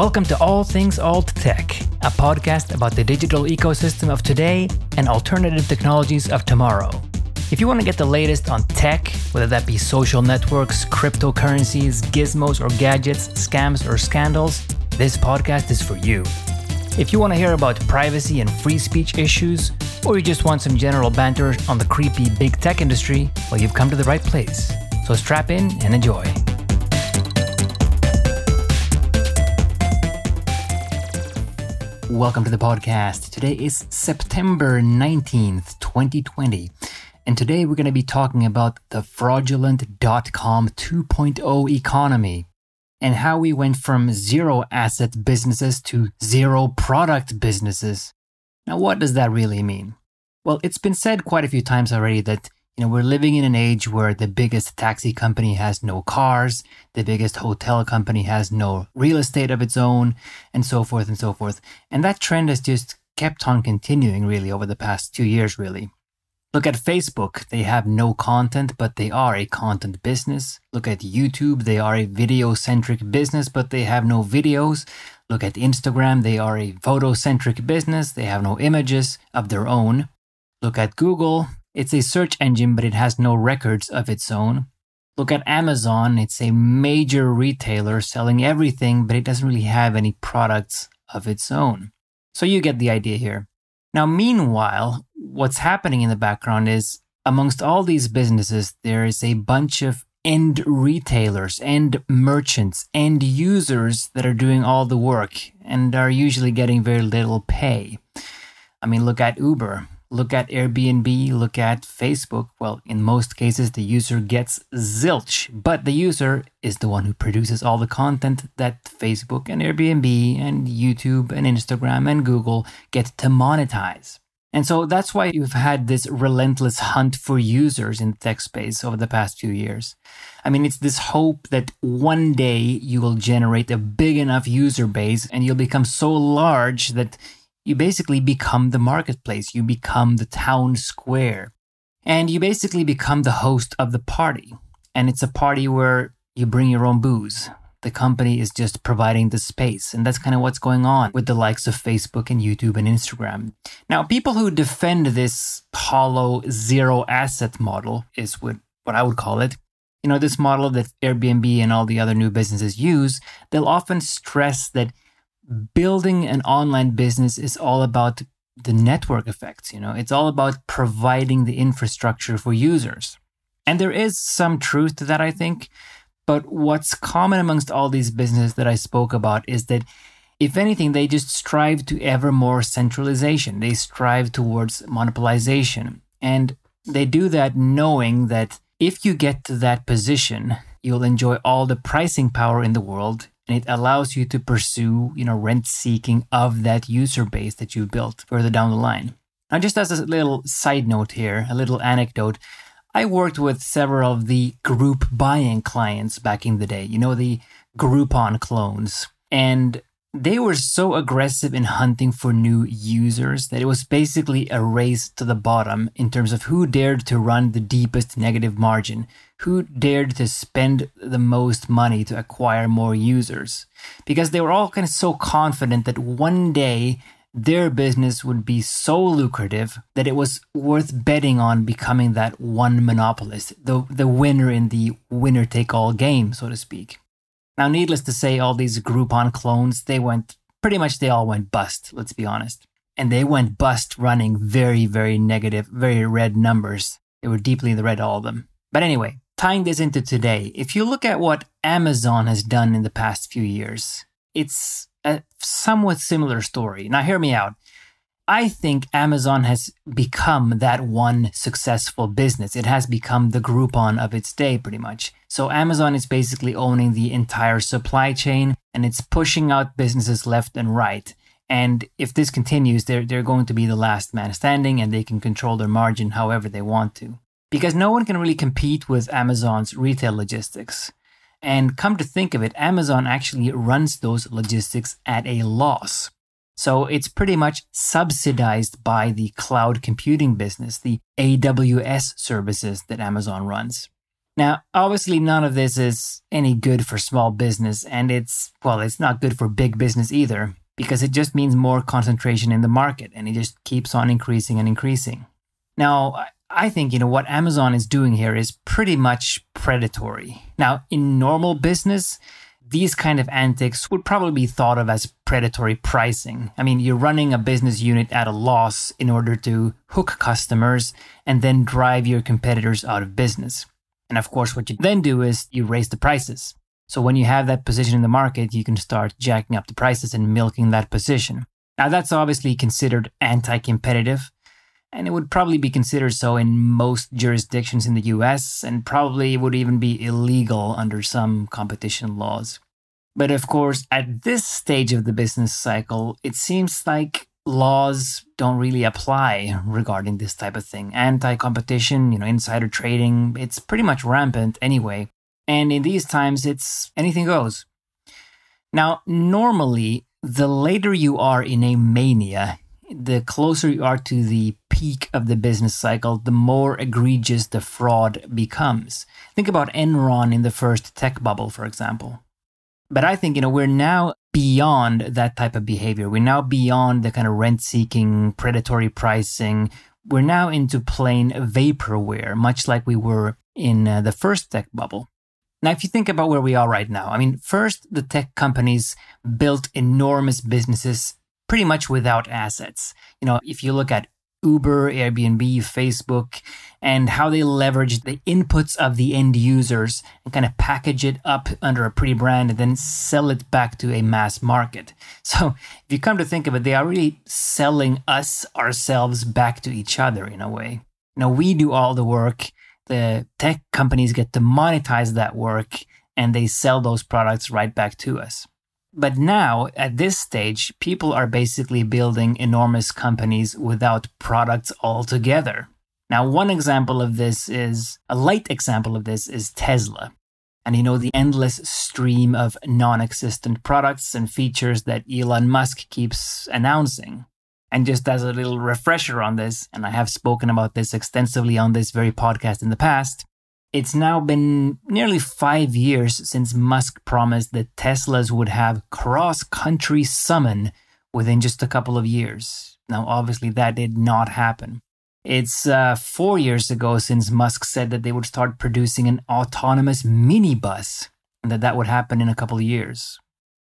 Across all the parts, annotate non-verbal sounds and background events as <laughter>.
Welcome to All Things Alt Tech, a podcast about the digital ecosystem of today and alternative technologies of tomorrow. If you want to get the latest on tech, whether that be social networks, cryptocurrencies, gizmos or gadgets, scams or scandals, this podcast is for you. If you want to hear about privacy and free speech issues, or you just want some general banter on the creepy big tech industry, well, you've come to the right place. So strap in and enjoy. Welcome to the podcast. Today is September 19th, 2020. And today we're going to be talking about the fraudulent dot com 2.0 economy and how we went from zero asset businesses to zero product businesses. Now, what does that really mean? Well, it's been said quite a few times already that you know, we're living in an age where the biggest taxi company has no cars, the biggest hotel company has no real estate of its own, and so forth and so forth. And that trend has just kept on continuing really over the past two years, really. Look at Facebook, they have no content, but they are a content business. Look at YouTube, they are a video centric business, but they have no videos. Look at Instagram, they are a photo centric business, they have no images of their own. Look at Google, it's a search engine, but it has no records of its own. Look at Amazon, it's a major retailer selling everything, but it doesn't really have any products of its own. So you get the idea here. Now, meanwhile, what's happening in the background is amongst all these businesses, there is a bunch of end retailers, end merchants, end users that are doing all the work and are usually getting very little pay. I mean, look at Uber. Look at Airbnb, look at Facebook. Well, in most cases, the user gets zilch, but the user is the one who produces all the content that Facebook and Airbnb and YouTube and Instagram and Google get to monetize. And so that's why you've had this relentless hunt for users in the tech space over the past few years. I mean, it's this hope that one day you will generate a big enough user base and you'll become so large that you basically become the marketplace, you become the town square, and you basically become the host of the party. And it's a party where you bring your own booze. The company is just providing the space. And that's kind of what's going on with the likes of Facebook and YouTube and Instagram. Now, people who defend this hollow zero asset model is what, what I would call it. You know, this model that Airbnb and all the other new businesses use, they'll often stress that building an online business is all about the network effects you know? It's all about providing the infrastructure for users. And there is some truth to that i think but what's common amongst all these businesses that i spoke about is that if anything they just strive to ever more centralization. They strive towards monopolization. And they do that knowing that if you get to that position you'll enjoy all the pricing power in the world and it allows you to pursue, you know, rent seeking of that user base that you've built further down the line. Now, just as a little side note here, a little anecdote, I worked with several of the group buying clients back in the day, you know, the Groupon clones. And they were so aggressive in hunting for new users that it was basically a race to the bottom in terms of who dared to run the deepest negative margin, who dared to spend the most money to acquire more users. Because they were all kind of so confident that one day their business would be so lucrative that it was worth betting on becoming that one monopolist, the, the winner in the winner take all game, so to speak. Now, needless to say, all these Groupon clones, they went pretty much they all went bust, let's be honest. And they went bust running very, very negative, very red numbers. They were deeply in the red, all of them. But anyway, tying this into today, if you look at what Amazon has done in the past few years, it's a somewhat similar story. Now, hear me out. I think Amazon has become that one successful business. It has become the Groupon of its day, pretty much. So Amazon is basically owning the entire supply chain and it's pushing out businesses left and right. And if this continues, they're, they're going to be the last man standing and they can control their margin however they want to. Because no one can really compete with Amazon's retail logistics. And come to think of it, Amazon actually runs those logistics at a loss. So it's pretty much subsidized by the cloud computing business, the AWS services that Amazon runs. Now, obviously, none of this is any good for small business, and it's, well, it's not good for big business either, because it just means more concentration in the market and it just keeps on increasing and increasing. Now, I think, you know, what Amazon is doing here is pretty much predatory. Now, in normal business, these kind of antics would probably be thought of as predatory pricing. I mean, you're running a business unit at a loss in order to hook customers and then drive your competitors out of business. And of course, what you then do is you raise the prices. So when you have that position in the market, you can start jacking up the prices and milking that position. Now, that's obviously considered anti competitive, and it would probably be considered so in most jurisdictions in the US, and probably would even be illegal under some competition laws. But of course, at this stage of the business cycle, it seems like laws don't really apply regarding this type of thing. Anti competition, you know, insider trading, it's pretty much rampant anyway. And in these times, it's anything goes. Now, normally, the later you are in a mania, the closer you are to the peak of the business cycle, the more egregious the fraud becomes. Think about Enron in the first tech bubble, for example. But I think, you know, we're now beyond that type of behavior. We're now beyond the kind of rent seeking, predatory pricing. We're now into plain vaporware, much like we were in uh, the first tech bubble. Now, if you think about where we are right now, I mean, first, the tech companies built enormous businesses pretty much without assets. You know, if you look at Uber, Airbnb, Facebook, and how they leverage the inputs of the end users and kind of package it up under a pretty brand and then sell it back to a mass market. So if you come to think of it, they are really selling us ourselves back to each other in a way. Now we do all the work. The tech companies get to monetize that work and they sell those products right back to us. But now, at this stage, people are basically building enormous companies without products altogether. Now, one example of this is a light example of this is Tesla. And you know, the endless stream of non existent products and features that Elon Musk keeps announcing. And just as a little refresher on this, and I have spoken about this extensively on this very podcast in the past, it's now been nearly five years since Musk promised that Teslas would have cross country summon within just a couple of years. Now, obviously, that did not happen. It's uh, four years ago since Musk said that they would start producing an autonomous minibus and that that would happen in a couple of years.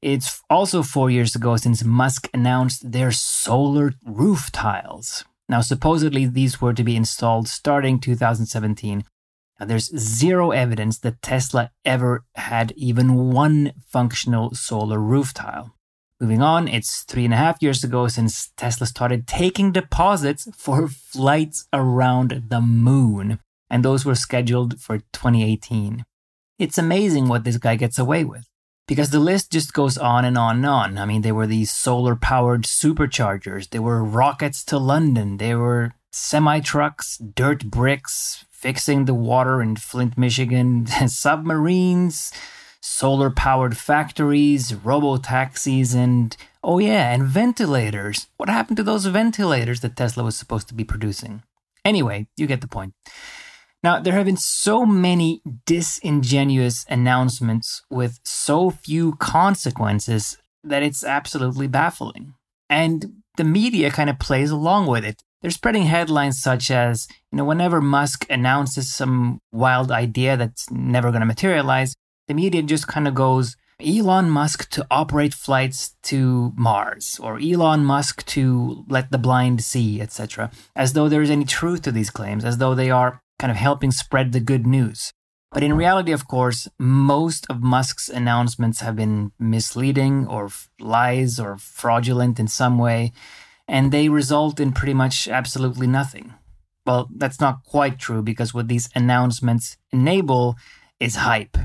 It's also four years ago since Musk announced their solar roof tiles. Now, supposedly, these were to be installed starting 2017 there's zero evidence that Tesla ever had even one functional solar roof tile. Moving on, it's three and a half years ago since Tesla started taking deposits for flights around the moon, and those were scheduled for 2018. It's amazing what this guy gets away with because the list just goes on and on and on. I mean, there were these solar powered superchargers, there were rockets to London, there were semi trucks, dirt bricks, fixing the water in Flint, Michigan, <laughs> submarines, solar powered factories, robo taxis, and oh, yeah, and ventilators. What happened to those ventilators that Tesla was supposed to be producing? Anyway, you get the point. Now, there have been so many disingenuous announcements with so few consequences that it's absolutely baffling. And the media kind of plays along with it. They're spreading headlines such as, you know, whenever Musk announces some wild idea that's never going to materialize, the media just kind of goes, Elon Musk to operate flights to Mars, or Elon Musk to let the blind see, etc., as though there is any truth to these claims, as though they are kind of helping spread the good news. But in reality, of course, most of Musk's announcements have been misleading or lies or fraudulent in some way and they result in pretty much absolutely nothing. Well, that's not quite true because what these announcements enable is hype.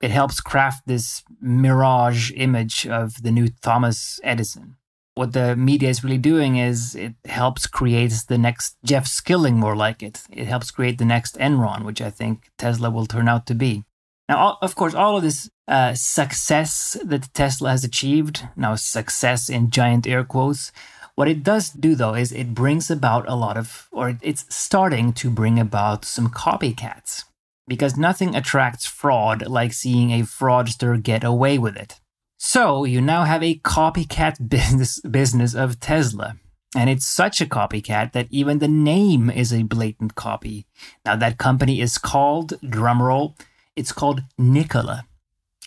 It helps craft this mirage image of the new Thomas Edison. What the media is really doing is it helps create the next Jeff Skilling, more like it. It helps create the next Enron, which I think Tesla will turn out to be. Now, of course, all of this uh, success that Tesla has achieved, now success in giant air quotes, what it does do, though, is it brings about a lot of, or it's starting to bring about some copycats. because nothing attracts fraud like seeing a fraudster get away with it. So you now have a copycat <laughs> business business of Tesla. And it's such a copycat that even the name is a blatant copy. Now that company is called, drumroll, it's called Nikola.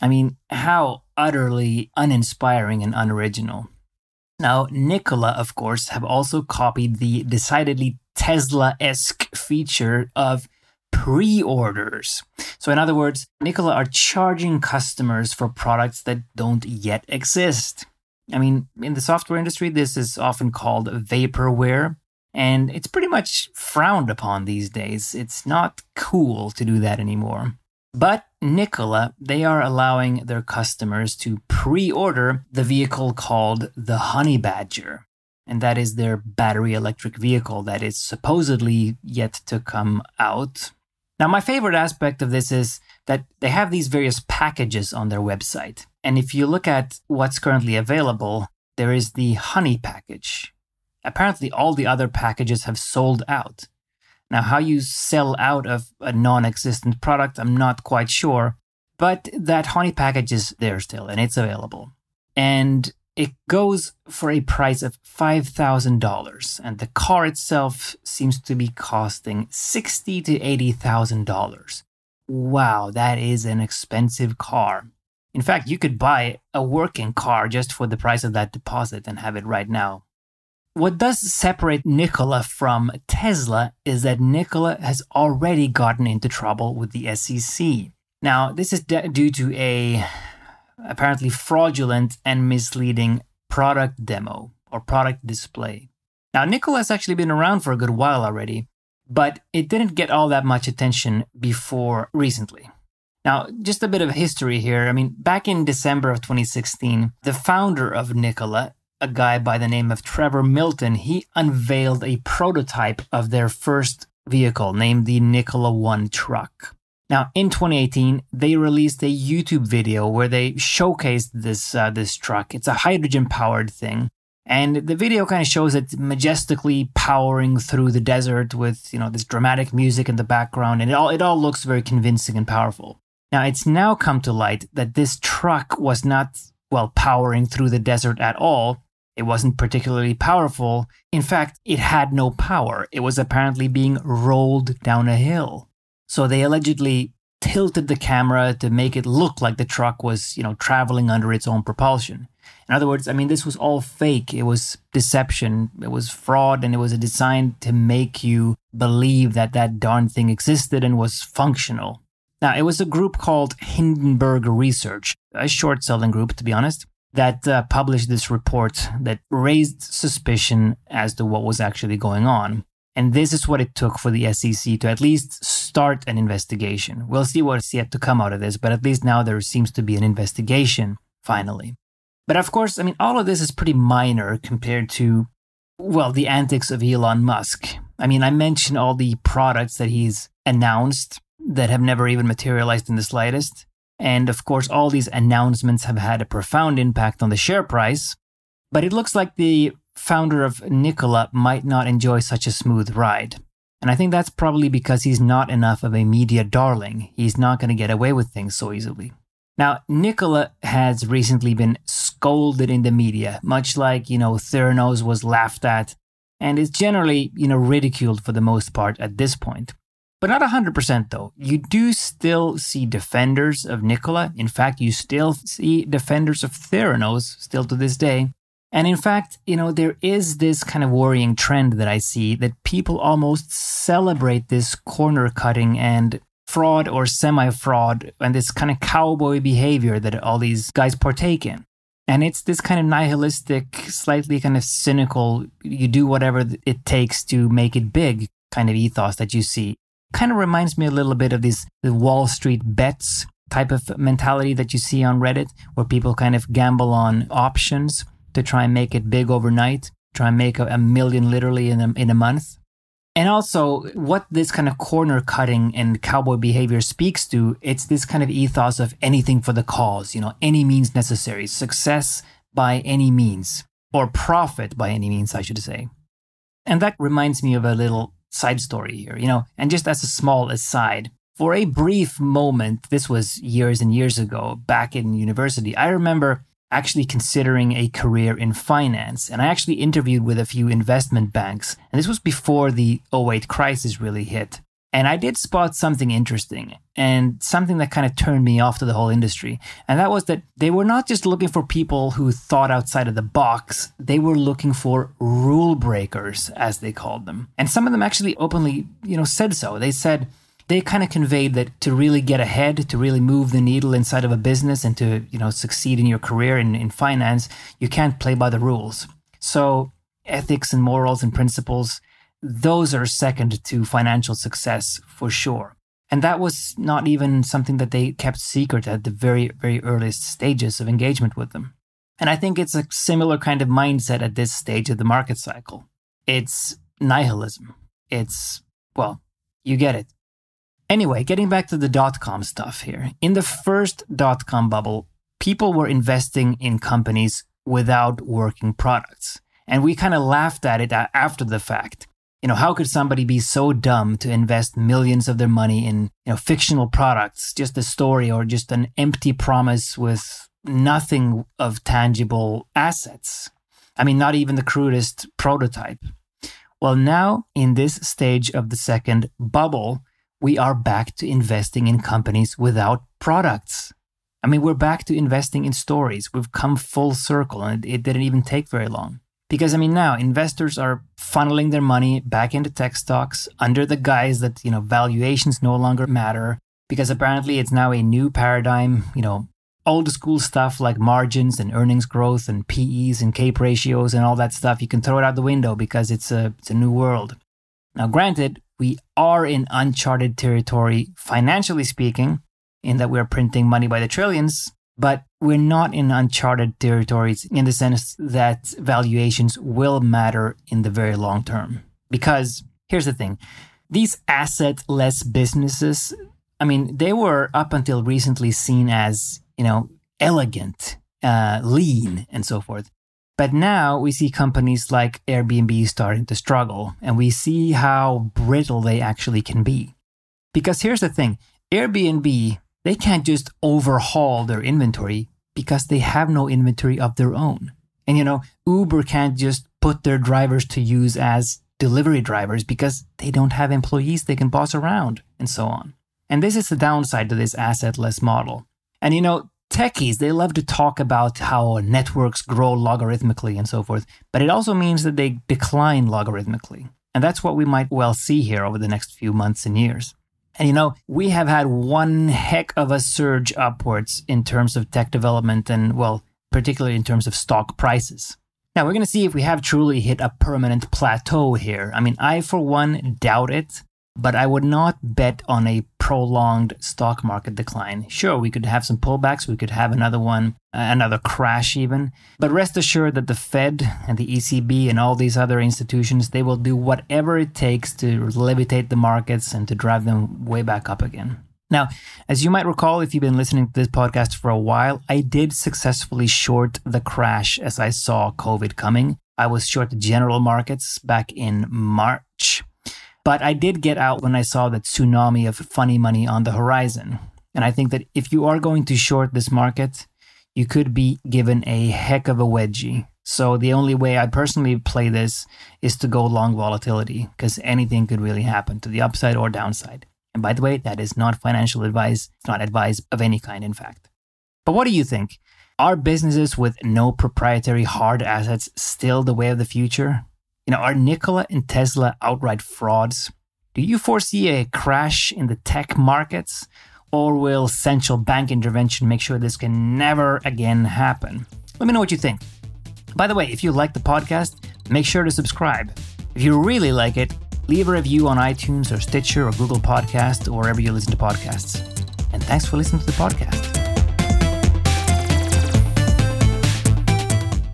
I mean, how utterly uninspiring and unoriginal. Now, Nikola, of course, have also copied the decidedly Tesla esque feature of pre orders. So, in other words, Nikola are charging customers for products that don't yet exist. I mean, in the software industry, this is often called vaporware, and it's pretty much frowned upon these days. It's not cool to do that anymore. But Nikola, they are allowing their customers to pre order the vehicle called the Honey Badger. And that is their battery electric vehicle that is supposedly yet to come out. Now, my favorite aspect of this is that they have these various packages on their website. And if you look at what's currently available, there is the honey package. Apparently, all the other packages have sold out. Now, how you sell out of a non existent product, I'm not quite sure, but that honey package is there still and it's available. And it goes for a price of $5,000, and the car itself seems to be costing $60 to $80,000. Wow, that is an expensive car. In fact, you could buy a working car just for the price of that deposit and have it right now. What does separate Nikola from Tesla is that Nikola has already gotten into trouble with the SEC. Now, this is de- due to a apparently fraudulent and misleading product demo or product display. Now, Nikola has actually been around for a good while already, but it didn't get all that much attention before recently. Now, just a bit of history here. I mean, back in December of 2016, the founder of Nikola, a guy by the name of Trevor Milton, he unveiled a prototype of their first vehicle named the Nikola One truck. Now, in 2018, they released a YouTube video where they showcased this uh, this truck. It's a hydrogen powered thing, and the video kind of shows it majestically powering through the desert with you know this dramatic music in the background, and it all it all looks very convincing and powerful. Now, it's now come to light that this truck was not, well, powering through the desert at all. It wasn't particularly powerful. In fact, it had no power. It was apparently being rolled down a hill. So they allegedly tilted the camera to make it look like the truck was, you know, traveling under its own propulsion. In other words, I mean, this was all fake. It was deception. It was fraud, and it was designed to make you believe that that darn thing existed and was functional. Now, it was a group called Hindenburg Research, a short selling group, to be honest, that uh, published this report that raised suspicion as to what was actually going on. And this is what it took for the SEC to at least start an investigation. We'll see what's yet to come out of this, but at least now there seems to be an investigation, finally. But of course, I mean, all of this is pretty minor compared to, well, the antics of Elon Musk. I mean, I mentioned all the products that he's announced that have never even materialized in the slightest. And of course, all these announcements have had a profound impact on the share price. But it looks like the founder of Nikola might not enjoy such a smooth ride. And I think that's probably because he's not enough of a media darling. He's not going to get away with things so easily. Now, Nikola has recently been scolded in the media, much like, you know, Theranos was laughed at, and is generally, you know, ridiculed for the most part at this point. But not 100% though. You do still see defenders of Nikola. In fact, you still see defenders of Theranos still to this day. And in fact, you know, there is this kind of worrying trend that I see that people almost celebrate this corner cutting and fraud or semi fraud and this kind of cowboy behavior that all these guys partake in. And it's this kind of nihilistic, slightly kind of cynical, you do whatever it takes to make it big kind of ethos that you see. Kind of reminds me a little bit of this the Wall Street bets type of mentality that you see on Reddit, where people kind of gamble on options to try and make it big overnight, try and make a, a million literally in a, in a month. And also, what this kind of corner cutting and cowboy behavior speaks to, it's this kind of ethos of anything for the cause, you know, any means necessary, success by any means, or profit by any means, I should say. And that reminds me of a little side story here, you know, and just as a small aside, for a brief moment, this was years and years ago, back in university, I remember actually considering a career in finance. And I actually interviewed with a few investment banks. And this was before the 08 crisis really hit. And I did spot something interesting and something that kind of turned me off to the whole industry. And that was that they were not just looking for people who thought outside of the box, they were looking for rule breakers, as they called them. And some of them actually openly, you know, said so. They said, they kind of conveyed that to really get ahead, to really move the needle inside of a business and to, you know, succeed in your career in, in finance, you can't play by the rules. So ethics and morals and principles, those are second to financial success for sure. And that was not even something that they kept secret at the very, very earliest stages of engagement with them. And I think it's a similar kind of mindset at this stage of the market cycle. It's nihilism. It's, well, you get it. Anyway, getting back to the dot com stuff here. In the first dot com bubble, people were investing in companies without working products. And we kind of laughed at it after the fact. You know, how could somebody be so dumb to invest millions of their money in, you know, fictional products, just a story or just an empty promise with nothing of tangible assets? I mean, not even the crudest prototype. Well, now in this stage of the second bubble, we are back to investing in companies without products. I mean, we're back to investing in stories. We've come full circle, and it didn't even take very long. Because, I mean, now investors are funneling their money back into tech stocks under the guise that, you know, valuations no longer matter. Because apparently it's now a new paradigm, you know, old school stuff like margins and earnings growth and PEs and CAPE ratios and all that stuff, you can throw it out the window because it's a, it's a new world. Now, granted, we are in uncharted territory, financially speaking, in that we're printing money by the trillions, but we're not in uncharted territories in the sense that valuations will matter in the very long term. Because here's the thing these asset less businesses, I mean, they were up until recently seen as, you know, elegant, uh, lean, and so forth. But now we see companies like Airbnb starting to struggle, and we see how brittle they actually can be. Because here's the thing Airbnb, they can't just overhaul their inventory because they have no inventory of their own. And you know, Uber can't just put their drivers to use as delivery drivers because they don't have employees they can boss around, and so on. And this is the downside to this assetless model. And you know, techies, they love to talk about how networks grow logarithmically and so forth, but it also means that they decline logarithmically. And that's what we might well see here over the next few months and years. And you know, we have had one heck of a surge upwards in terms of tech development and, well, particularly in terms of stock prices. Now, we're going to see if we have truly hit a permanent plateau here. I mean, I, for one, doubt it but I would not bet on a prolonged stock market decline. Sure, we could have some pullbacks, we could have another one, uh, another crash even, but rest assured that the Fed and the ECB and all these other institutions, they will do whatever it takes to levitate the markets and to drive them way back up again. Now, as you might recall, if you've been listening to this podcast for a while, I did successfully short the crash as I saw COVID coming. I was short the general markets back in March. But I did get out when I saw that tsunami of funny money on the horizon. And I think that if you are going to short this market, you could be given a heck of a wedgie. So the only way I personally play this is to go long volatility because anything could really happen to the upside or downside. And by the way, that is not financial advice. It's not advice of any kind, in fact. But what do you think? Are businesses with no proprietary hard assets still the way of the future? You know, are Nikola and Tesla outright frauds? Do you foresee a crash in the tech markets? Or will central bank intervention make sure this can never again happen? Let me know what you think. By the way, if you like the podcast, make sure to subscribe. If you really like it, leave a review on iTunes or Stitcher or Google Podcast or wherever you listen to podcasts. And thanks for listening to the podcast.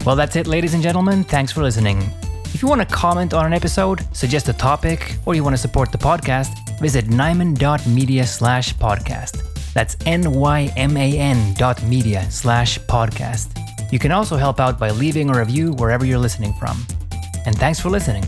Well, that's it, ladies and gentlemen. Thanks for listening. If you want to comment on an episode, suggest a topic, or you want to support the podcast, visit nyman.media slash podcast. That's N-Y-M-A-N dot media slash podcast. You can also help out by leaving a review wherever you're listening from. And thanks for listening.